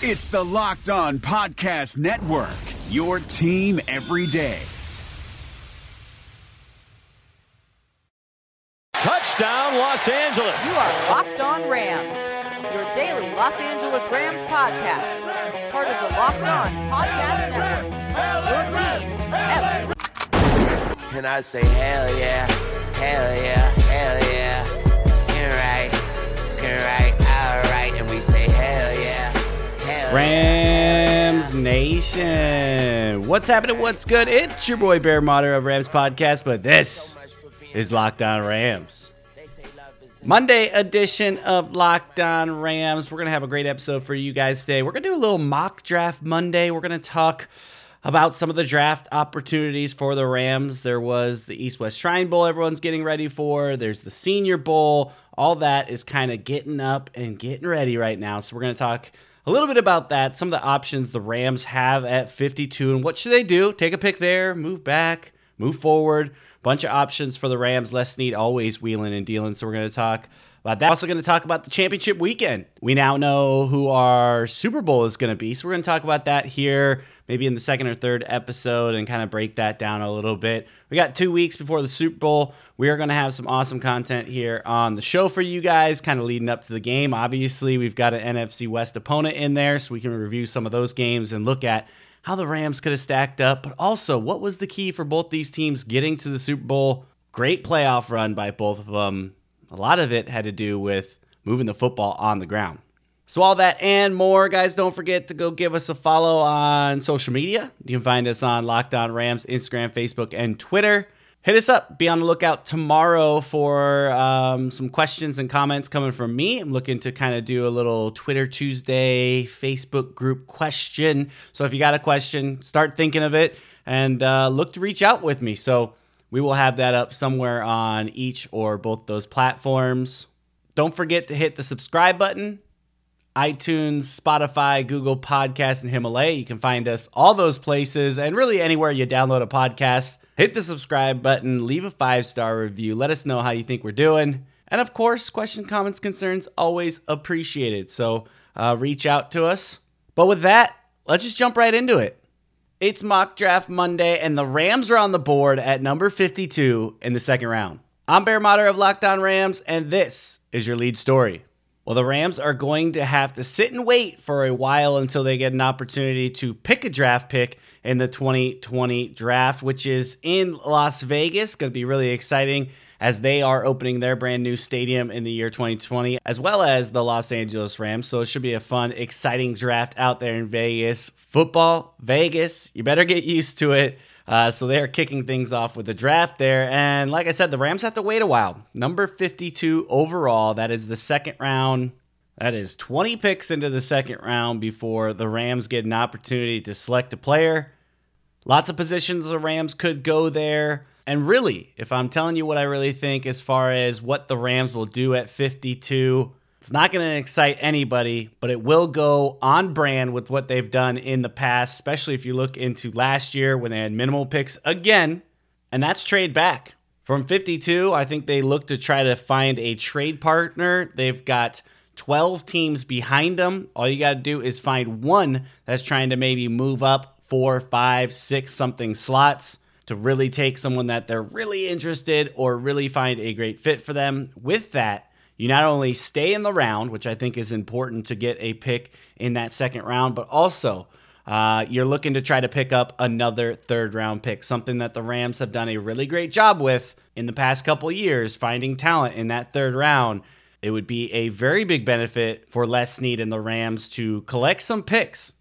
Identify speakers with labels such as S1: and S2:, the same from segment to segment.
S1: It's the Locked On Podcast Network, your team every day.
S2: Touchdown, Los Angeles.
S3: You are Locked On Rams, your daily Los Angeles Rams podcast. Part of the Locked On Podcast Network. Your team every day.
S4: And I say, hell yeah, hell yeah,
S5: Rams Nation. What's happening? What's good? It's your boy Bear Motter of Rams Podcast, but this is Locked On Rams. Monday edition of Locked On Rams. We're going to have a great episode for you guys today. We're going to do a little mock draft Monday. We're going to talk about some of the draft opportunities for the Rams. There was the East West Shrine Bowl everyone's getting ready for, there's the Senior Bowl. All that is kind of getting up and getting ready right now. So we're going to talk a little bit about that, some of the options the Rams have at 52 and what should they do? Take a pick there, move back, move forward. Bunch of options for the Rams. Les Snead always wheeling and dealing. So we're going to talk about that. Also going to talk about the championship weekend. We now know who our Super Bowl is going to be. So we're going to talk about that here, maybe in the second or third episode, and kind of break that down a little bit. We got two weeks before the Super Bowl. We are going to have some awesome content here on the show for you guys, kind of leading up to the game. Obviously, we've got an NFC West opponent in there, so we can review some of those games and look at how the Rams could have stacked up, but also what was the key for both these teams getting to the Super Bowl? Great playoff run by both of them. A lot of it had to do with moving the football on the ground. So, all that and more, guys, don't forget to go give us a follow on social media. You can find us on Locked On Rams, Instagram, Facebook, and Twitter. Hit us up. Be on the lookout tomorrow for um, some questions and comments coming from me. I'm looking to kind of do a little Twitter Tuesday Facebook group question. So if you got a question, start thinking of it and uh, look to reach out with me. So we will have that up somewhere on each or both those platforms. Don't forget to hit the subscribe button iTunes, Spotify, Google Podcasts, and Himalaya. You can find us all those places and really anywhere you download a podcast. Hit the subscribe button, leave a five star review, let us know how you think we're doing. And of course, questions, comments, concerns, always appreciated. So uh, reach out to us. But with that, let's just jump right into it. It's mock draft Monday, and the Rams are on the board at number 52 in the second round. I'm Bear Motter of Locked On Rams, and this is your lead story. Well, the Rams are going to have to sit and wait for a while until they get an opportunity to pick a draft pick in the 2020 draft, which is in Las Vegas. Going to be really exciting as they are opening their brand new stadium in the year 2020, as well as the Los Angeles Rams. So it should be a fun, exciting draft out there in Vegas. Football, Vegas, you better get used to it. Uh, so they're kicking things off with the draft there. And like I said, the Rams have to wait a while. Number 52 overall. That is the second round. That is 20 picks into the second round before the Rams get an opportunity to select a player. Lots of positions the Rams could go there. And really, if I'm telling you what I really think as far as what the Rams will do at 52, it's not going to excite anybody, but it will go on brand with what they've done in the past, especially if you look into last year when they had minimal picks again, and that's trade back. From 52, I think they look to try to find a trade partner. They've got 12 teams behind them. All you got to do is find one that's trying to maybe move up four, five, six something slots to really take someone that they're really interested or really find a great fit for them. With that, you not only stay in the round, which I think is important to get a pick in that second round, but also uh, you're looking to try to pick up another third round pick, something that the Rams have done a really great job with in the past couple years, finding talent in that third round. It would be a very big benefit for Les Snead and the Rams to collect some picks.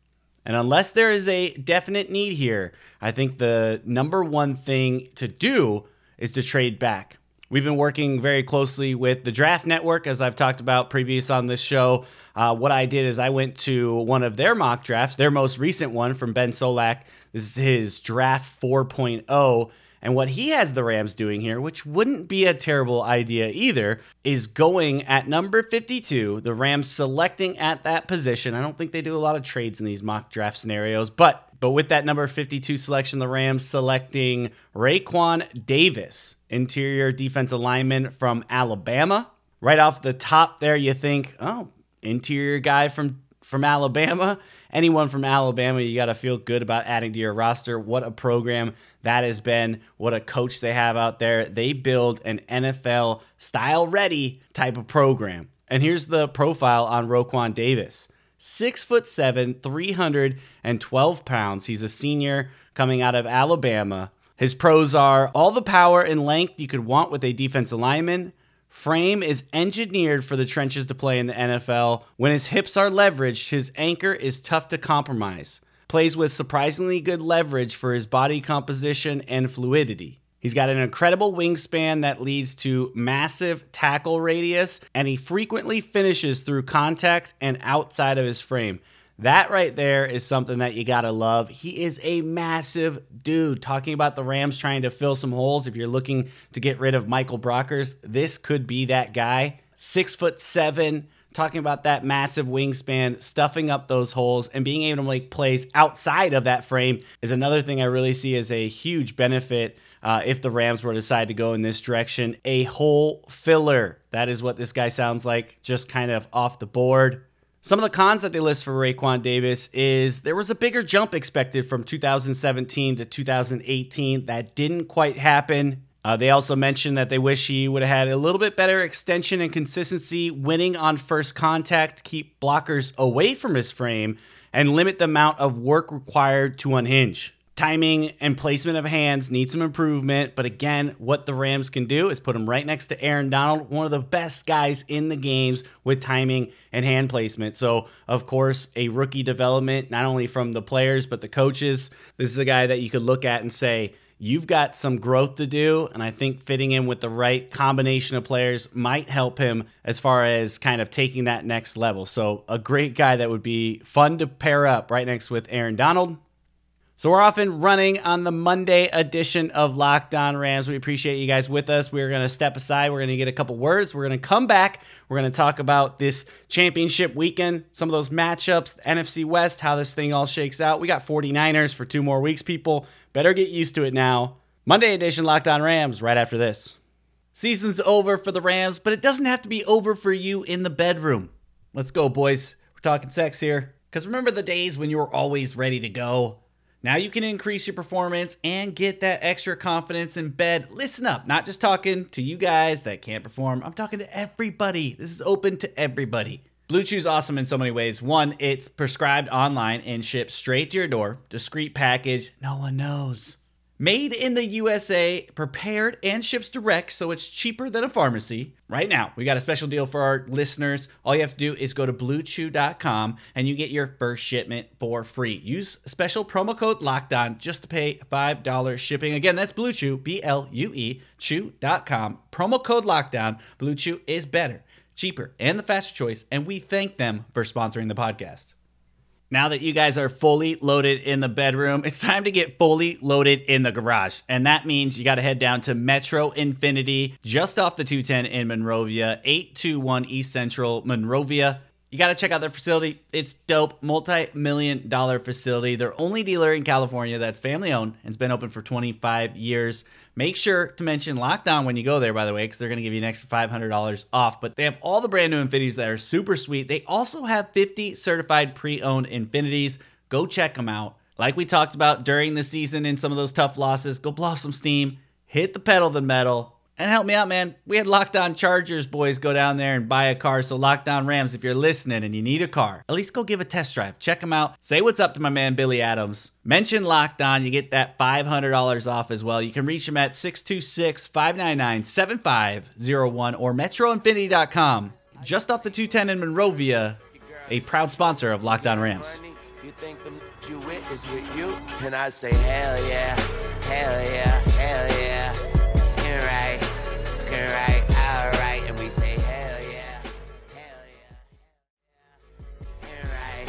S5: And unless there is a definite need here, I think the number one thing to do is to trade back. We've been working very closely with the Draft Network, as I've talked about previous on this show. Uh, what I did is I went to one of their mock drafts, their most recent one from Ben Solak. This is his draft 4.0. And what he has the Rams doing here, which wouldn't be a terrible idea either, is going at number 52, the Rams selecting at that position. I don't think they do a lot of trades in these mock draft scenarios, but but with that number 52 selection, the Rams selecting Raekwon Davis, interior defensive lineman from Alabama. Right off the top there, you think, oh, interior guy from from Alabama. Anyone from Alabama, you got to feel good about adding to your roster. What a program that has been. What a coach they have out there. They build an NFL style ready type of program. And here's the profile on Raekwon Davis. Six foot seven, 312 pounds. He's a senior coming out of Alabama. His pros are all the power and length you could want with a defensive lineman. Frame is engineered for the trenches to play in the NFL. When his hips are leveraged, his anchor is tough to compromise. Plays with surprisingly good leverage for his body composition and fluidity. He's got an incredible wingspan that leads to massive tackle radius, and he frequently finishes through contact and outside of his frame. That right there is something that you gotta love. He is a massive dude. Talking about the Rams trying to fill some holes. If you're looking to get rid of Michael Brockers, this could be that guy. Six foot seven. Talking about that massive wingspan, stuffing up those holes, and being able to make plays outside of that frame is another thing I really see as a huge benefit uh, if the Rams were to decide to go in this direction. A hole filler. That is what this guy sounds like, just kind of off the board. Some of the cons that they list for Raekwon Davis is there was a bigger jump expected from 2017 to 2018. That didn't quite happen. Uh, they also mentioned that they wish he would have had a little bit better extension and consistency, winning on first contact, keep blockers away from his frame, and limit the amount of work required to unhinge timing and placement of hands need some improvement. But again, what the Rams can do is put him right next to Aaron Donald, one of the best guys in the games with timing and hand placement. So, of course, a rookie development, not only from the players, but the coaches. This is a guy that you could look at and say, You've got some growth to do, and I think fitting in with the right combination of players might help him as far as kind of taking that next level. So, a great guy that would be fun to pair up right next with Aaron Donald. So we're off and running on the Monday edition of Locked On Rams. We appreciate you guys with us. We're going to step aside. We're going to get a couple words. We're going to come back. We're going to talk about this championship weekend, some of those matchups, NFC West, how this thing all shakes out. We got 49ers for two more weeks, people. Better get used to it now. Monday edition Locked On Rams right after this. Season's over for the Rams, but it doesn't have to be over for you in the bedroom. Let's go, boys. We're talking sex here. Because remember the days when you were always ready to go? Now you can increase your performance and get that extra confidence in bed. Listen up, not just talking to you guys that can't perform. I'm talking to everybody. This is open to everybody. Blue Chew's awesome in so many ways. One, it's prescribed online and shipped straight to your door. Discreet package, no one knows. Made in the USA, prepared and ships direct, so it's cheaper than a pharmacy. Right now, we got a special deal for our listeners. All you have to do is go to bluechew.com and you get your first shipment for free. Use special promo code LOCKDOWN just to pay $5 shipping. Again, that's Blue Chew, B L U E, chew.com. Promo code LOCKDOWN. Blue Chew is better, cheaper, and the faster choice, and we thank them for sponsoring the podcast. Now that you guys are fully loaded in the bedroom, it's time to get fully loaded in the garage. And that means you got to head down to Metro Infiniti, just off the 210 in Monrovia, 821 East Central, Monrovia. You got to check out their facility. It's dope, multi million dollar facility. They're only dealer in California that's family owned and has been open for 25 years. Make sure to mention Locked On when you go there, by the way, because they're going to give you an extra $500 off. But they have all the brand new Infinitis that are super sweet. They also have 50 certified pre owned Infinitis. Go check them out. Like we talked about during the season in some of those tough losses, go blow some steam, hit the pedal to the metal, and help me out, man. We had Locked On Chargers boys go down there and buy a car. So Locked On Rams, if you're listening and you need a car, at least go give a test drive. Check them out. Say what's up to my man Billy Adams. Mention Locked On. You get that $500 off as well. You can reach him at 626-599-7501 or metroinfiniti.com. Just off the 210 in Monrovia, a proud sponsor of Locked On Rams.
S4: You think the you with is with you? And I say, hell yeah, hell yeah, hell yeah. You're right, alright. And we say, hell yeah, hell yeah. Right,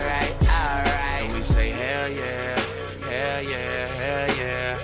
S4: right, alright. And we say, hell yeah, hell yeah, hell yeah.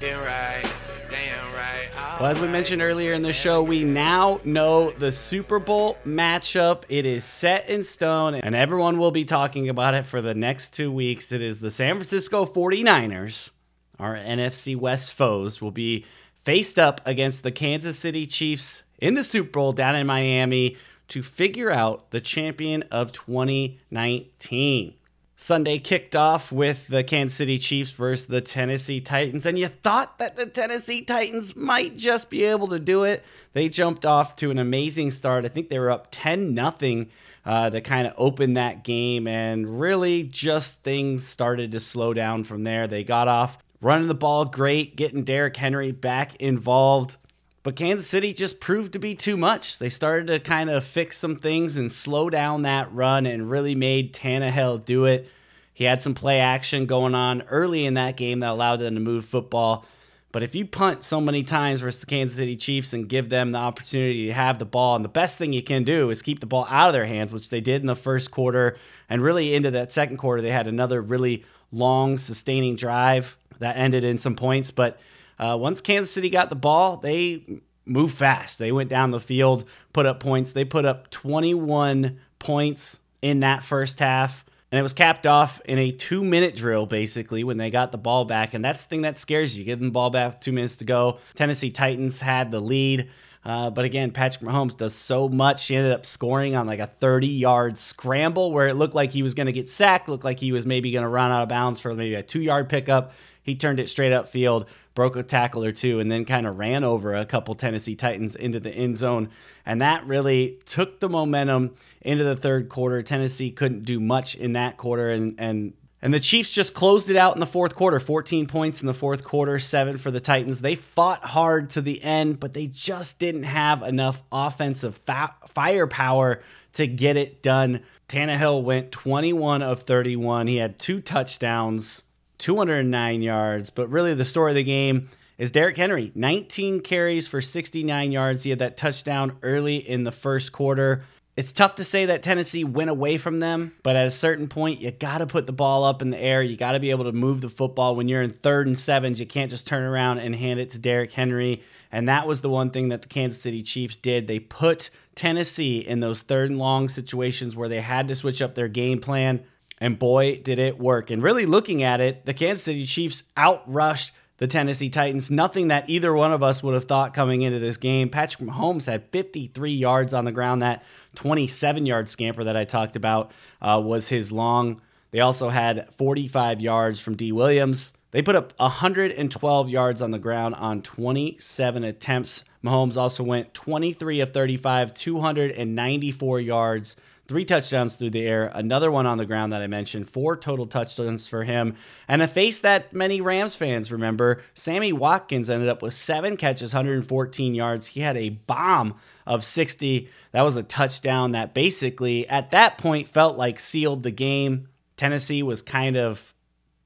S4: You're right, damn right.
S5: Well, as we mentioned earlier in the show, we now know the Super Bowl matchup. It is set in stone, and everyone will be talking about it for the next two weeks. It is the San Francisco 49ers, our NFC West foes, will be faced up against the Kansas City Chiefs in the Super Bowl down in Miami. to figure out the champion of 2019. Sunday kicked off with the Kansas City Chiefs versus the Tennessee Titans, and you thought that the Tennessee Titans might just be able to do it. They jumped off to an amazing start. I think they were up 10 nothing uh, to kind of open that game, and really just things started to slow down from there. They got off running the ball great, getting Derrick Henry back involved. But Kansas City just proved to be too much. They started to kind of fix some things and slow down that run and really made Tannehill do it. He had some play action going on early in that game that allowed them to move football. But if you punt so many times versus the Kansas City Chiefs and give them the opportunity to have the ball, and the best thing you can do is keep the ball out of their hands, which they did in the first quarter, and really into that second quarter, they had another really long, sustaining drive that ended in some points. But uh, once Kansas City got the ball, they moved fast. They went down the field, put up points. They put up 21 points in that first half. And it was capped off in a two minute drill, basically, when they got the ball back. And that's the thing that scares you. Give them the ball back, two minutes to go. Tennessee Titans had the lead. Uh, but again, Patrick Mahomes does so much. He ended up scoring on like a 30 yard scramble where it looked like he was going to get sacked, looked like he was maybe going to run out of bounds for maybe a two yard pickup. He turned it straight up field, broke a tackle or two, and then kind of ran over a couple Tennessee Titans into the end zone. And that really took the momentum into the third quarter. Tennessee couldn't do much in that quarter, and, and and the Chiefs just closed it out in the fourth quarter 14 points in the fourth quarter, seven for the Titans. They fought hard to the end, but they just didn't have enough offensive fa- firepower to get it done. Tannehill went 21 of 31. He had two touchdowns, 209 yards. But really, the story of the game is Derrick Henry, 19 carries for 69 yards. He had that touchdown early in the first quarter. It's tough to say that Tennessee went away from them, but at a certain point, you got to put the ball up in the air. You got to be able to move the football. When you're in third and sevens, you can't just turn around and hand it to Derrick Henry. And that was the one thing that the Kansas City Chiefs did. They put Tennessee in those third and long situations where they had to switch up their game plan. And boy, did it work. And really looking at it, the Kansas City Chiefs outrushed the Tennessee Titans. Nothing that either one of us would have thought coming into this game. Patrick Mahomes had 53 yards on the ground. That 27 yard scamper that I talked about uh, was his long. They also had 45 yards from D. Williams. They put up 112 yards on the ground on 27 attempts. Mahomes also went 23 of 35, 294 yards three touchdowns through the air, another one on the ground that I mentioned, four total touchdowns for him, and a face that many Rams fans remember. Sammy Watkins ended up with seven catches, 114 yards. He had a bomb of 60. That was a touchdown that basically, at that point, felt like sealed the game. Tennessee was kind of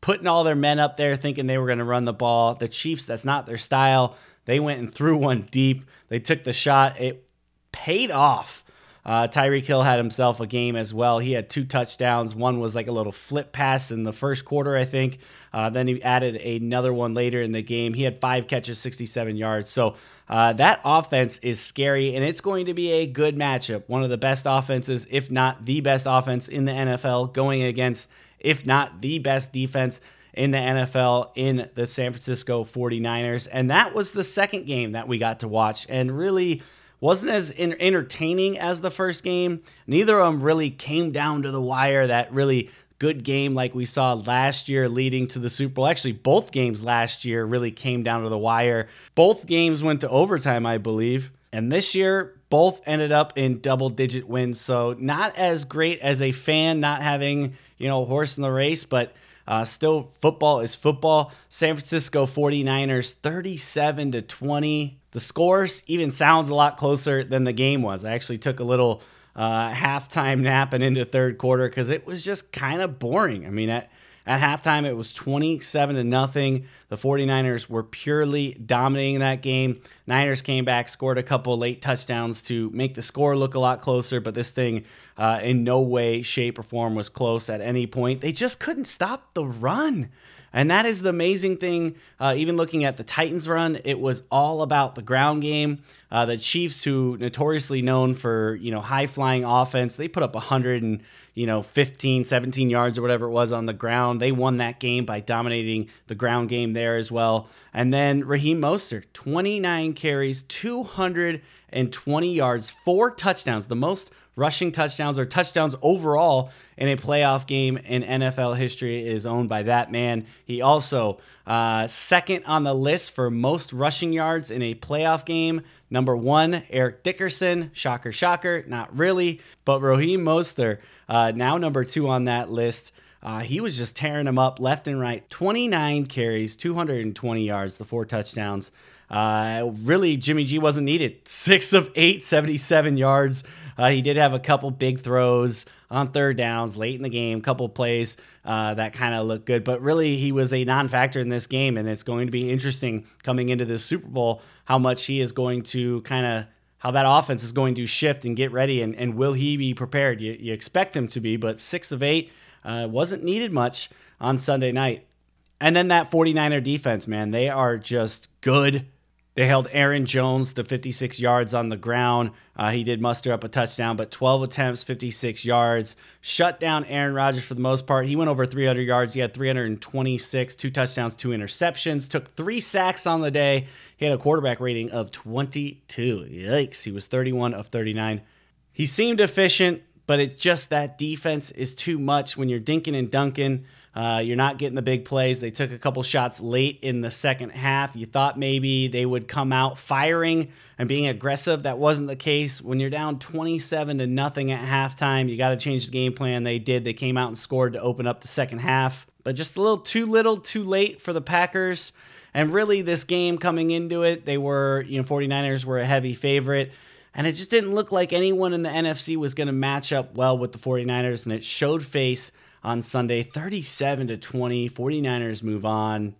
S5: putting all their men up there thinking they were going to run the ball. The Chiefs, that's not their style. They went and threw one deep. They took the shot. It paid off. Uh, Tyreek Hill had himself a game as well. He had two touchdowns. One was like a little flip pass in the first quarter, I think. Uh, then he added another one later in the game. He had five catches, 67 yards. So uh, that offense is scary, and it's going to be a good matchup. One of the best offenses, if not the best offense in the NFL, going against, if not the best defense in the NFL in the San Francisco 49ers. And that was the second game that we got to watch. And really, wasn't as entertaining as the first game. Neither of them really came down to the wire. That really good game like we saw last year leading to the Super Bowl. Actually, both games last year really came down to the wire. Both games went to overtime, I believe. And this year, both ended up in double digit wins. So, not as great as a fan not having, you know, horse in the race, but uh, still, football is football. San Francisco 49ers 37 to 20. The scores even sounds a lot closer than the game was. I actually took a little uh, halftime nap and into third quarter because it was just kind of boring. I mean, at, at halftime, it was 27 to nothing. The 49ers were purely dominating that game. Niners came back, scored a couple late touchdowns to make the score look a lot closer, but this thing uh, in no way, shape, or form was close at any point. They just couldn't stop the run. And that is the amazing thing. Uh, even looking at the Titans run, it was all about the ground game. Uh, the Chiefs, who notoriously known for you know high flying offense, they put up 100 and you know, 15, 17 yards or whatever it was on the ground. They won that game by dominating the ground game there as well. And then Raheem Mostert, 29 carries, 220 yards, four touchdowns, the most rushing touchdowns or touchdowns overall in a playoff game in NFL history is owned by that man. He also uh, second on the list for most rushing yards in a playoff game. Number one, Eric Dickerson. Shocker, shocker. Not really. But Raheem Mostert, uh, now number two on that list. Uh, he was just tearing them up left and right. 29 carries, 220 yards, the four touchdowns. Uh, really, Jimmy G wasn't needed. Six of eight, 77 yards. Uh, he did have a couple big throws on third downs late in the game, couple plays uh, that kind of looked good. But really, he was a non factor in this game. And it's going to be interesting coming into this Super Bowl how much he is going to kind of how that offense is going to shift and get ready and, and will he be prepared you, you expect him to be but six of eight uh, wasn't needed much on sunday night and then that 49er defense man they are just good they held Aaron Jones to 56 yards on the ground. Uh, he did muster up a touchdown, but 12 attempts, 56 yards. Shut down Aaron Rodgers for the most part. He went over 300 yards. He had 326, two touchdowns, two interceptions. Took three sacks on the day. He had a quarterback rating of 22. Yikes. He was 31 of 39. He seemed efficient, but it just that defense is too much when you're dinking and dunking. Uh, you're not getting the big plays. They took a couple shots late in the second half. You thought maybe they would come out firing and being aggressive. That wasn't the case. When you're down 27 to nothing at halftime, you got to change the game plan. They did. They came out and scored to open up the second half, but just a little too little, too late for the Packers. And really, this game coming into it, they were, you know, 49ers were a heavy favorite. And it just didn't look like anyone in the NFC was going to match up well with the 49ers. And it showed face on Sunday 37 to 20. 49ers move on,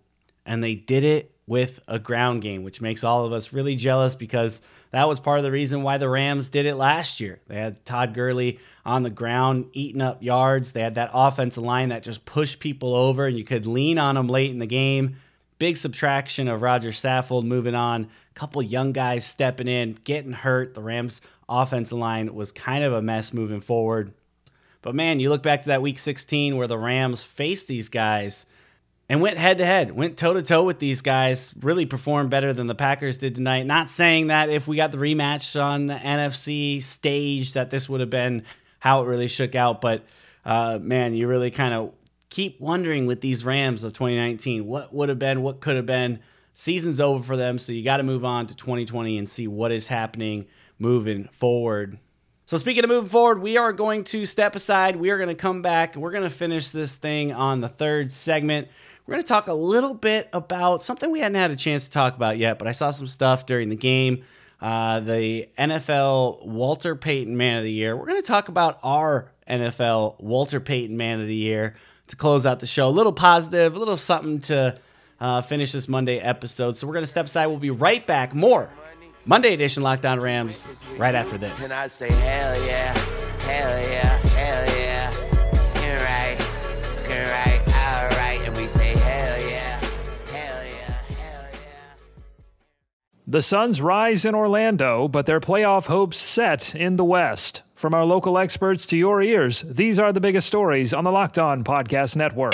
S5: and they did it with a ground game, which makes all of us really jealous because that was part of the reason why the Rams did it last year. They had Todd Gurley on the ground eating up yards. They had that offensive line that just pushed people over, and you could lean on them late in the game. Big subtraction of Roger Saffold moving on. A couple young guys stepping in, getting hurt. The Rams' offensive line was kind of a mess moving forward. But man, you look back to that week 16 where the Rams faced these guys and went head to head, went toe to toe with these guys, really performed better than the Packers did tonight. Not saying that if we got the rematch on the NFC stage that this would have been how it really shook out, but uh, man, you really kind of keep wondering with these Rams of 2019 what would have been, what could have been. Season's over for them, so you got to move on to 2020 and see what is happening moving forward. So, speaking of moving forward, we are going to step aside. We are going to come back. We're going to finish this thing on the third segment. We're going to talk a little bit about something we hadn't had a chance to talk about yet, but I saw some stuff during the game. Uh, the NFL Walter Payton Man of the Year. We're going to talk about our NFL Walter Payton Man of the Year to close out the show. A little positive, a little something to uh, finish this Monday episode. So, we're going to step aside. We'll be right back. More Monday edition Locked On Rams right after this.
S4: And I say, hell yeah, hell yeah, hell yeah. You're right, you're right, all right. And we say, hell yeah, hell yeah, hell yeah.
S6: The Suns rise in Orlando, but their playoff hopes set in the West. From our local experts to your ears, these are the biggest stories on the Locked On Podcast Network.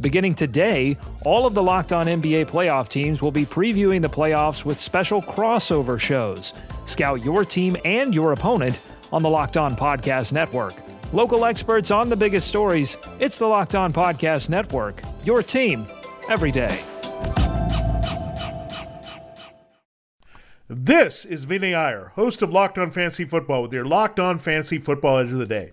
S6: Beginning today, all of the Locked On NBA playoff teams will be previewing the playoffs with special crossover shows. Scout your team and your opponent on the Locked On Podcast Network. Local experts on the biggest stories. It's the Locked On Podcast Network. Your team every day.
S7: This is Vinny Iyer, host of Locked On Fantasy Football, with your Locked On Fantasy Football Edge of the Day.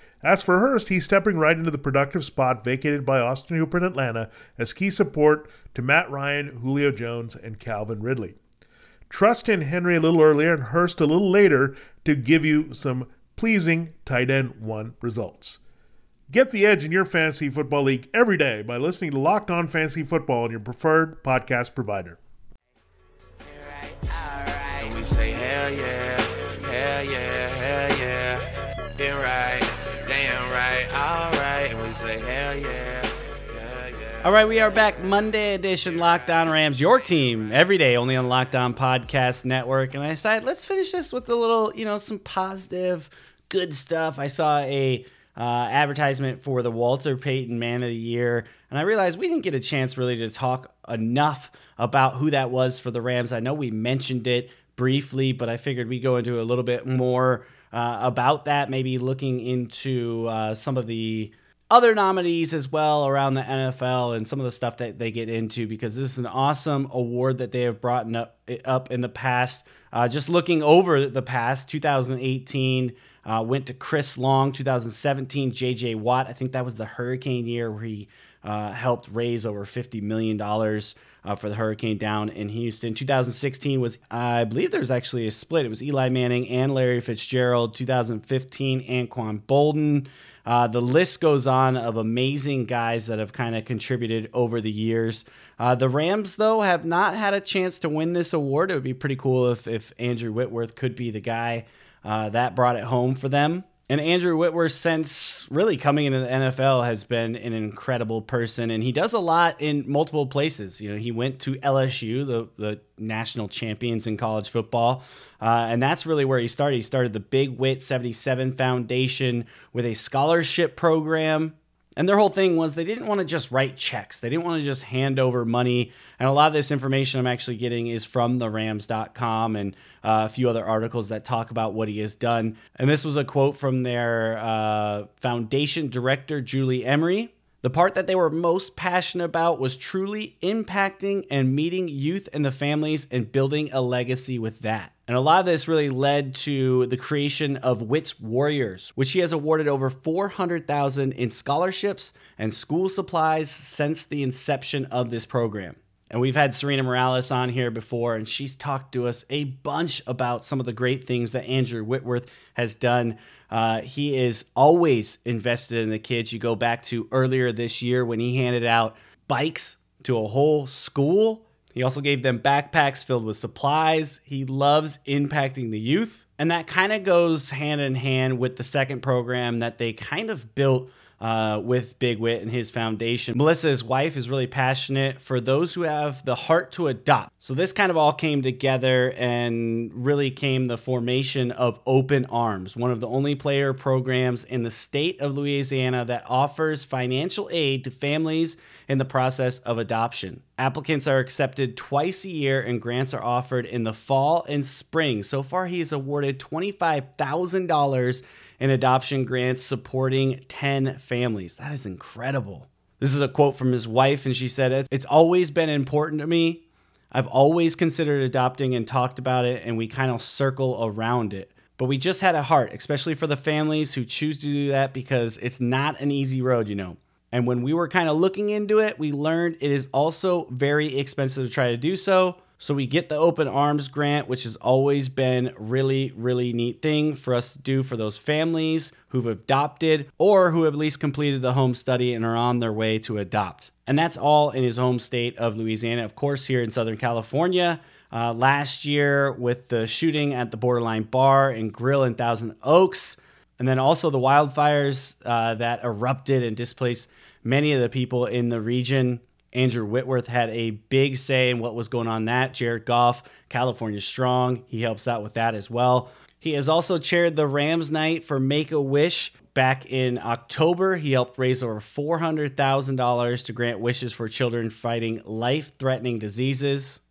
S7: As for Hurst, he's stepping right into the productive spot vacated by Austin Hooper in Atlanta as key support to Matt Ryan, Julio Jones, and Calvin Ridley. Trust in Henry a little earlier and Hurst a little later to give you some pleasing tight end one results. Get the edge in your fantasy football league every day by listening to Locked On Fantasy Football on your preferred podcast provider.
S4: And we say hell yeah, hell yeah, hell yeah. Been right, say hell yeah, yeah, yeah.
S5: All right, we are back Monday edition Locked On Rams, your team every day, only on Locked On Podcast Network. And I decided let's finish this with a little, you know, some positive, good stuff. I saw a uh, advertisement for the Walter Payton Man of the Year, and I realized we didn't get a chance really to talk enough about who that was for the Rams. I know we mentioned it briefly, but I figured we go into a little bit more uh, about that, maybe looking into uh, some of the other nominees as well around the NFL and some of the stuff that they get into because this is an awesome award that they have brought up, up in the past. Uh, just looking over the past, 2018 uh, went to Chris Long, 2017 J.J. Watt. I think that was the hurricane year where he uh, helped raise over $50 million uh, for the hurricane down in Houston. 2016 was, I believe there's actually a split. It was Eli Manning and Larry Fitzgerald. 2015, Anquan Boldin. Uh, the list goes on of amazing guys that have kind of contributed over the years. Uh, the Rams, though, have not had a chance to win this award. It would be pretty cool if, if Andrew Whitworth could be the guy uh, that brought it home for them. And Andrew Whitworth, since really coming into the NFL, has been an incredible person, and he does a lot in multiple places. You know, he went to LSU, the the national champions in college football, uh, and that's really where he started. He started the Big Whit 77 Foundation with a scholarship program and their whole thing was they didn't want to just write checks. They didn't want to just hand over money. And a lot of this information I'm actually getting is from the Rams.com and uh, a few other articles that talk about what he has done. And this was a quote from their uh, foundation director, Julie Emery. The part that they were most passionate about was truly impacting and meeting youth and the families and building a legacy with that. And a lot of this really led to the creation of Whit's Warriors, which he has awarded over 400,000 in scholarships and school supplies since the inception of this program. And we've had Serena Morales on here before, and she's talked to us a bunch about some of the great things that Andrew Whitworth has done. Uh, he is always invested in the kids. You go back to earlier this year when he handed out bikes to a whole school. He also gave them backpacks filled with supplies. He loves impacting the youth. And that kind of goes hand in hand with the second program that they kind of built uh, with Big Whit and his foundation. Melissa, his wife, is really passionate for those who have the heart to adopt. So this kind of all came together and really came the formation of Open Arms, one of the only player programs in the state of Louisiana that offers financial aid to families in the process of adoption. Applicants are accepted twice a year and grants are offered in the fall and spring. So far, he has awarded $25,000 in adoption grants supporting 10 families. That is incredible. This is a quote from his wife, and she said, It's always been important to me. I've always considered adopting and talked about it, and we kind of circle around it. But we just had a heart, especially for the families who choose to do that because it's not an easy road, you know. And when we were kind of looking into it, we learned it is also very expensive to try to do so. So we get the open arms grant, which has always been really, really neat thing for us to do for those families who've adopted or who have at least completed the home study and are on their way to adopt. And that's all in his home state of Louisiana. Of course, here in Southern California, uh, last year with the shooting at the Borderline Bar and Grill in Thousand Oaks, and then also the wildfires uh, that erupted and displaced many of the people in the region. Andrew Whitworth had a big say in what was going on that. Jared Goff, California Strong, he helps out with that as well. He has also chaired the Rams night for Make a Wish. Back in October, he helped raise over $400,000 to grant wishes for children fighting life threatening diseases.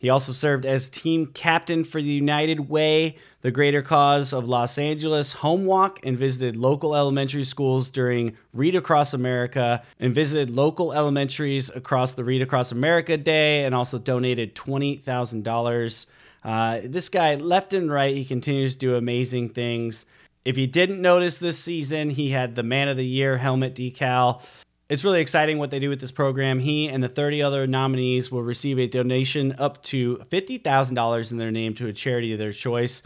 S5: He also served as team captain for the United Way, the greater cause of Los Angeles home walk, and visited local elementary schools during Read Across America, and visited local elementaries across the Read Across America Day, and also donated $20,000. Uh, this guy, left and right, he continues to do amazing things. If you didn't notice this season, he had the Man of the Year helmet decal it's really exciting what they do with this program. He and the 30 other nominees will receive a donation up to $50,000 in their name to a charity of their choice.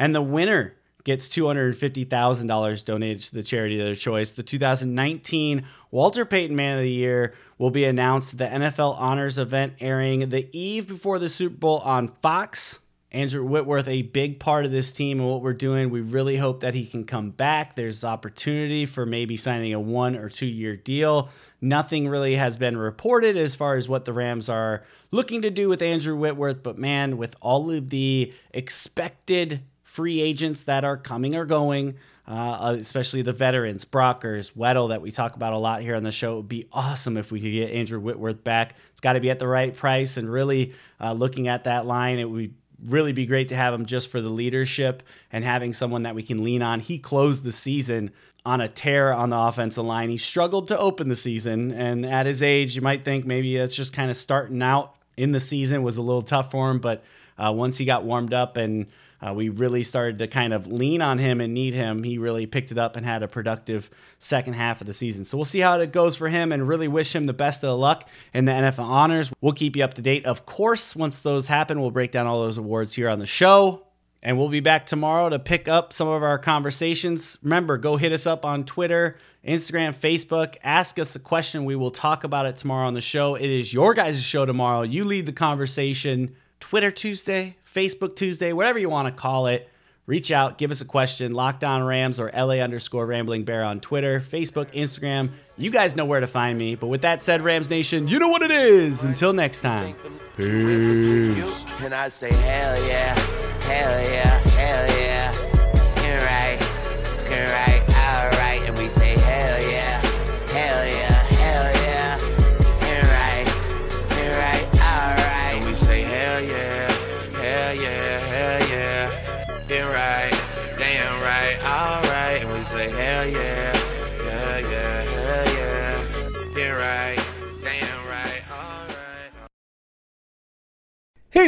S5: And the winner gets $250,000 donated to the charity of their choice. The 2019 Walter Payton Man of the Year will be announced at the NFL Honors event airing the eve before the Super Bowl on Fox. Andrew Whitworth, a big part of this team and what we're doing. We really hope that he can come back. There's opportunity for maybe signing a one or two year deal. Nothing really has been reported as far as what the Rams are looking to do with Andrew Whitworth, but man, with all of the expected free agents that are coming or going, uh, especially the veterans, Brockers, Weddle, that we talk about a lot here on the show. It would be awesome if we could get Andrew Whitworth back. It's got to be at the right price, and really uh, looking at that line, it would really be great to have him just for the leadership and having someone that we can lean on. He closed the season on a tear on the offensive line. He struggled to open the season, and at his age, you might think maybe that's just kind of starting out in the season was a little tough for him. But uh, once he got warmed up and uh, we really started to kind of lean on him and need him. He really picked it up and had a productive second half of the season. So we'll see how it goes for him and really wish him the best of the luck in the NFL honors. We'll keep you up to date. Of course, once those happen, we'll break down all those awards here on the show. And we'll be back tomorrow to pick up some of our conversations. Remember, go hit us up on Twitter, Instagram, Facebook. Ask us a question. We will talk about it tomorrow on the show. It is your guys' show tomorrow. You lead the conversation. Twitter Tuesday, Facebook Tuesday, whatever you want to call it. Reach out, give us a question, Locked On Rams or LA underscore Rambling Bear on Twitter, Facebook, Instagram. You guys know where to find me. But with that said, Rams Nation, you know what it is. Until next time. Peace.
S4: Hell yeah,